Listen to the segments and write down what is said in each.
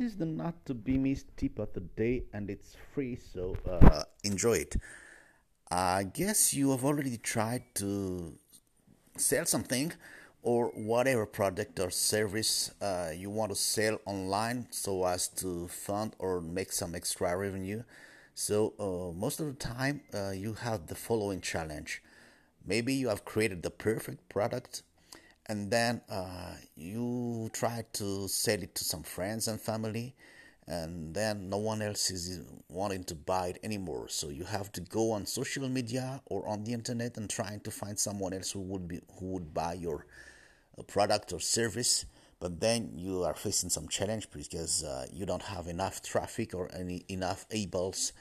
is the not to be missed tip of the day, and it's free, so uh, enjoy it. I guess you have already tried to sell something or whatever product or service uh, you want to sell online so as to fund or make some extra revenue. So, uh, most of the time, uh, you have the following challenge. Maybe you have created the perfect product and then uh, you try to sell it to some friends and family and then no one else is wanting to buy it anymore. So you have to go on social media or on the internet and trying to find someone else who would be who would buy your uh, product or service. But then you are facing some challenge because uh, you don't have enough traffic or any enough eyeballs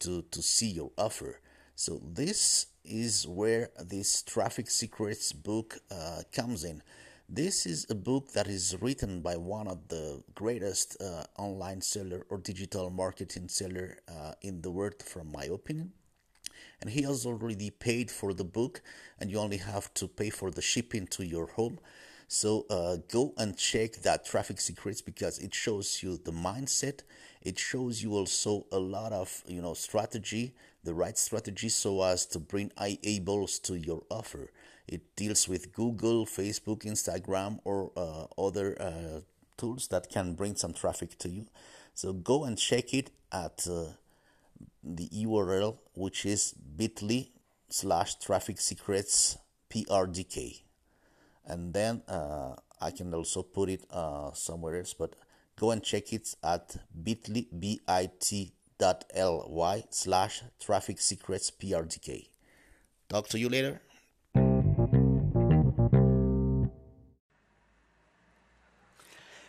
to to see your offer. So this is where this traffic secrets book uh, comes in this is a book that is written by one of the greatest uh, online seller or digital marketing seller uh, in the world, from my opinion. And he has already paid for the book, and you only have to pay for the shipping to your home. So uh, go and check that traffic secrets because it shows you the mindset. It shows you also a lot of you know strategy, the right strategy, so as to bring eyeballs to your offer. It deals with Google, Facebook, Instagram, or uh, other uh, tools that can bring some traffic to you. So go and check it at uh, the URL, which is bit.ly slash traffic secrets PRDK. And then uh, I can also put it uh, somewhere else, but go and check it at bit.ly, B-I-T dot L-Y slash traffic secrets PRDK. Talk to you later.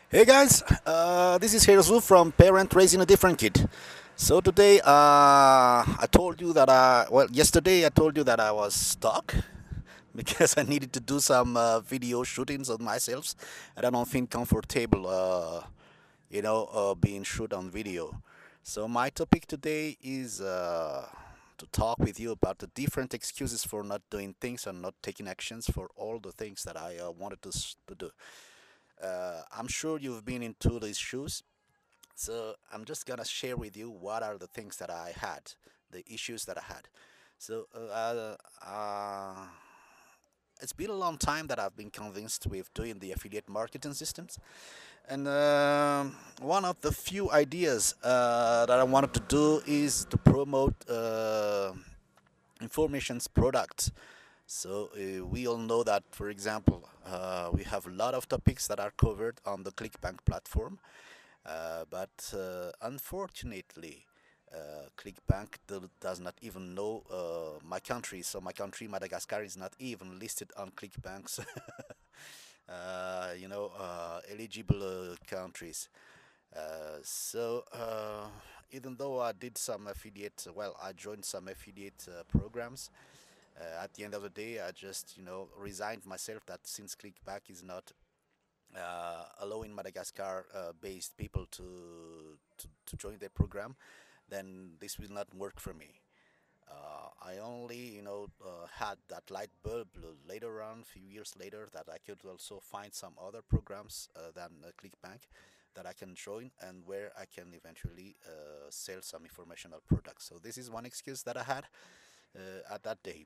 Hey guys, uh, this is Herozu from Parent Raising a Different Kid. So today, uh, I told you that I, well, yesterday I told you that I was stuck because I needed to do some uh, video shootings of myself and I don't feel comfortable, uh, you know, uh, being shoot on video. So my topic today is uh, to talk with you about the different excuses for not doing things and not taking actions for all the things that I wanted to, to do uh, I'm sure you've been into these shoes. So I'm just gonna share with you what are the things that I had, the issues that I had. So uh, uh, it's been a long time that I've been convinced with doing the affiliate marketing systems. And uh, one of the few ideas uh, that I wanted to do is to promote uh, information's products. so uh, we all know that, for example, uh, we have a lot of topics that are covered on the ClickBank platform, uh, but unfortunately, uh, ClickBank do, does not even know uh, my country. So my country, Madagascar, is not even listed on ClickBank's, you know, eligible countries. so even though I did some affiliate, well, I joined some affiliate programs. Uh, at the end of the day, I just you know resigned myself that since ClickBank is not uh, allowing Madagascar-based uh, people to, to, to join their program, then this will not work for me. Uh, I only, you know, uh, had that light bulb later on, a few years later, that I could also find some other programs uh, than ClickBank that I can join and where I can eventually sell some informational products. So this is one excuse that I had at that day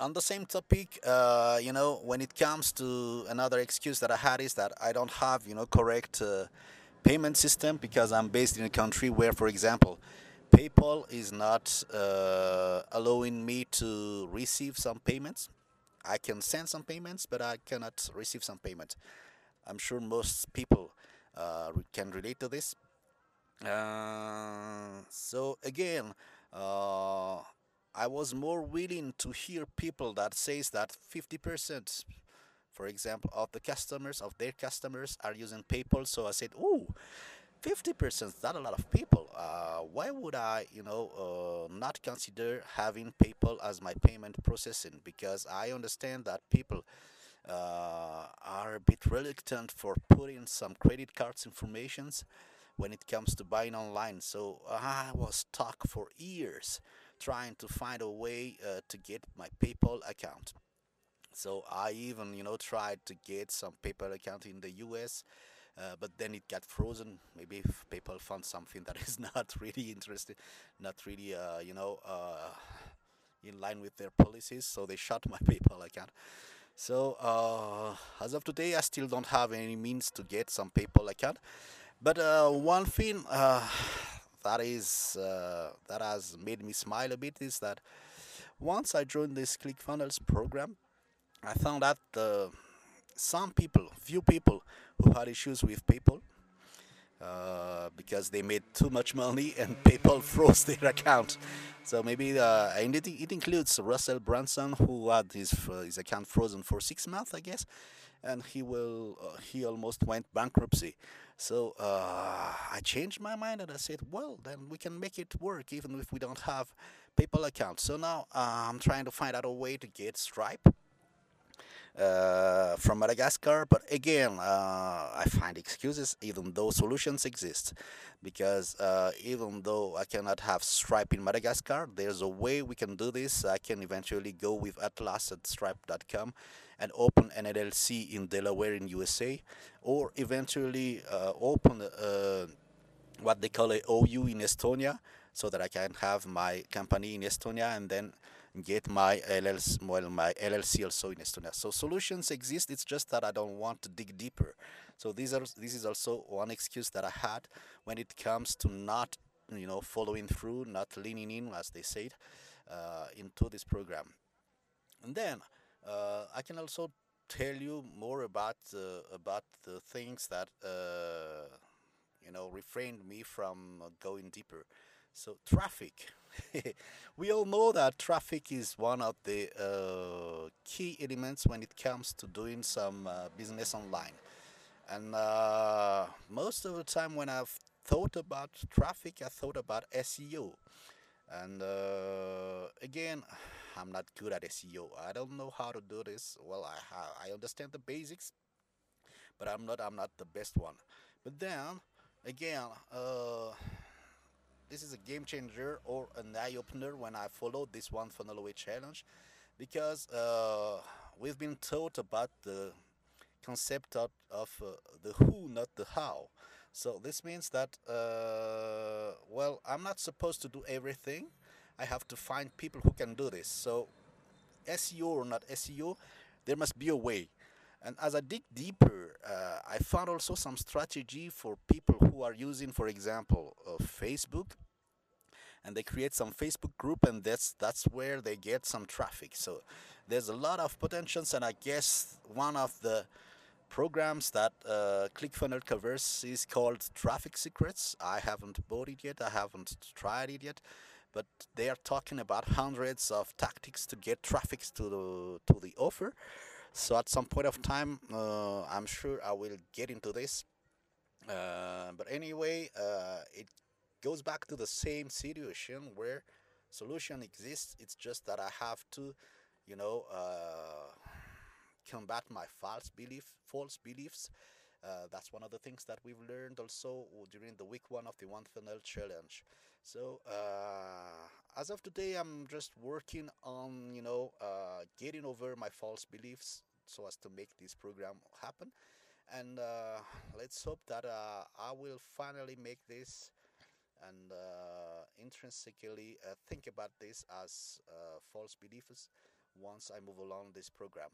on the same topic, uh, you know, when it comes to another excuse that I had is that I don't have, you know, correct uh, payment system because I'm based in a country where, for example, PayPal is not uh, allowing me to receive some payments. I can send some payments, but I cannot receive some payments. I'm sure most people uh, can relate to this. Uh, so again, uh, I was more willing to hear people that says that 50%, for example, of the customers, of their customers are using PayPal. So I said, oh, 50% not a lot of people. Uh, why would I, you know, uh, not consider having PayPal as my payment processing? Because I understand that people uh, are a bit reluctant for putting some credit cards informations when it comes to buying online. So I was stuck for years trying to find a way uh, to get my PayPal account. So I even, you know, tried to get some PayPal account in the US. uh, but then it got frozen. Maybe if PayPal found something that is not really interesting, not really, uh, you know, uh, in line with their policies, so they shut my PayPal account. So uh, as of today, I still don't have any means to get some PayPal account. But uh, one thing uh, that is that has made me smile a bit is that once I joined this ClickFunnels program, I found uh, some people, few people who had issues with PayPal, uh, because they made too much money and PayPal froze their account. So maybe uh, and it, it includes Russell Brunson who had his uh, his account frozen for six months, I guess, and he will uh, he almost went bankruptcy. So uh, I changed my mind and I said, well, then we can make it work even if we don't have PayPal account. So now I'm trying to find out a way to get Stripe uh, from Madagascar. But again, uh, I find excuses even though solutions exist. Because uh, even though I cannot have Stripe in Madagascar, there's a way we can do this. I can eventually go with Atlas at stripe.com and open an LLC in Delaware in USA, or eventually uh, open what they call a OU in Estonia so that I can have my company in Estonia and then get my LLC, well, my LLC also in Estonia. So solutions exist. It's just that I don't want to dig deeper. So these are this is also one excuse that I had when it comes to not you know following through, not leaning in, as they said, uh, into this program. And then uh, I can also tell you more about uh, about the things that uh, you know refrained me from going deeper. So traffic. we all know that traffic is one of the uh, key elements when it comes to doing some uh, business online. And uh, most of the time, when I've thought about traffic, I thought about SEO. And uh, again, I'm not good at SEO. I don't know how to do this. Well, I I understand the basics, but I'm not I'm not the best one. But then again, uh, this is a game changer or an eye opener when I followed this one funnel away challenge because uh, we've been taught about the concept of, of uh, the who, not the how. So this means that, uh, well, I'm not supposed to do everything. I have to find people who can do this. So SEO or not SEO, there must be a way. And as I dig deeper, uh, I found also some strategy for people who are using, for example, uh, Facebook, and they create some Facebook group, and that's that's where they get some traffic. So there's a lot of potentials, and I guess one of the programs that uh, ClickFunnels covers is called Traffic Secrets. I haven't bought it yet. I haven't tried it yet but they are talking about hundreds of tactics to get traffic to the to the offer so at some point of time, uh, I'm sure I will get into this. Uh, but anyway, uh, it goes back to the same situation where solution exists. It's just that I have to, you know, uh, combat my false belief, false beliefs. Uh, that's one of the things that we've learned also during the week one of the One Funnel Challenge. So uh, as of today, I'm just working on you know uh, getting over my false beliefs so as to make this program happen. And uh, let's hope that uh, I will finally make this and uh, intrinsically think about this as false beliefs once I move along this program.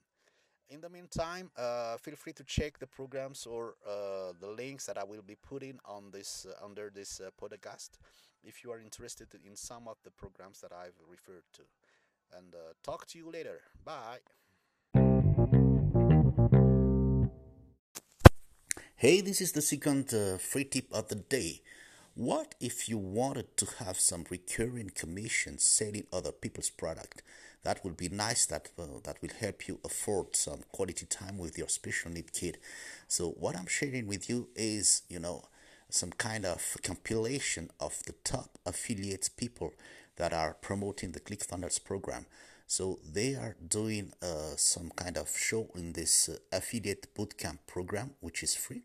In the meantime, uh, feel free to check the programs or uh, the links that I will be putting on this uh, under this podcast if you are interested in some of the programs that I've referred to. And talk to you later. Bye. Hey, this is the second uh, free tip of the day. What if you wanted to have some recurring commission selling other people's product? That would be nice. That uh, that will help you afford some quality time with your special need kid. So what I'm sharing with you is, you know, some kind of compilation of the top affiliates people that are promoting the ClickFunnels program. So they are doing uh, some kind of show in this uh, affiliate bootcamp program, which is free.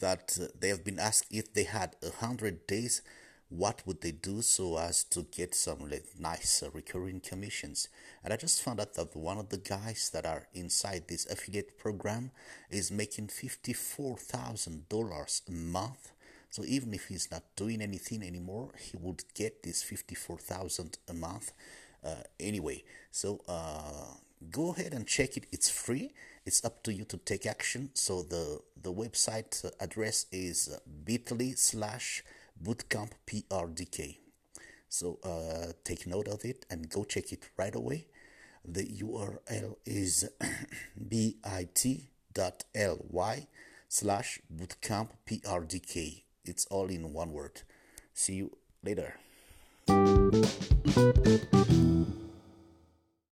That uh, they have been asked if they had a hundred days what would they do so as to get some nice uh, recurring commissions? And i just found out that one of the guys that are inside this affiliate program is making $54000 a month. So even if he's not doing anything anymore he would get this 54000 a month uh, anyway. So uh, go ahead and check it. It's free. It's up to you to take action. So the the website address is bit.ly slash bootcamp prdk so uh, take note of it and go check it right away. The url is bit.ly slash bootcamp prdk it's all in one word. See you later